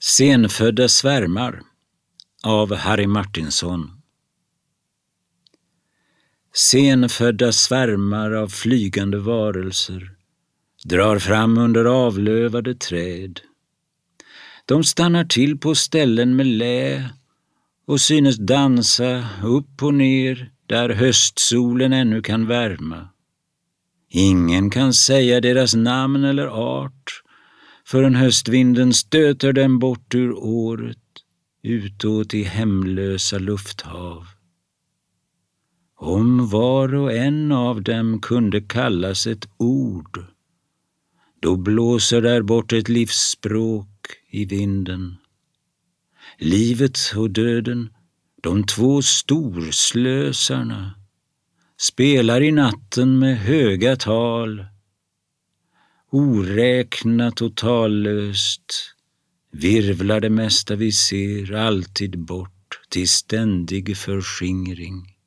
Senfödda svärmar av Harry Martinson. Senfödda svärmar av flygande varelser drar fram under avlövade träd. De stannar till på ställen med lä och synes dansa upp och ner där höstsolen ännu kan värma. Ingen kan säga deras namn eller art förrän höstvinden stöter dem bort ur året utåt i hemlösa lufthav. Om var och en av dem kunde kallas ett ord, då blåser där bort ett livsspråk i vinden. Livet och döden, de två storslösarna, spelar i natten med höga tal oräknat och tallöst virvlar det mesta vi ser alltid bort till ständig förskingring.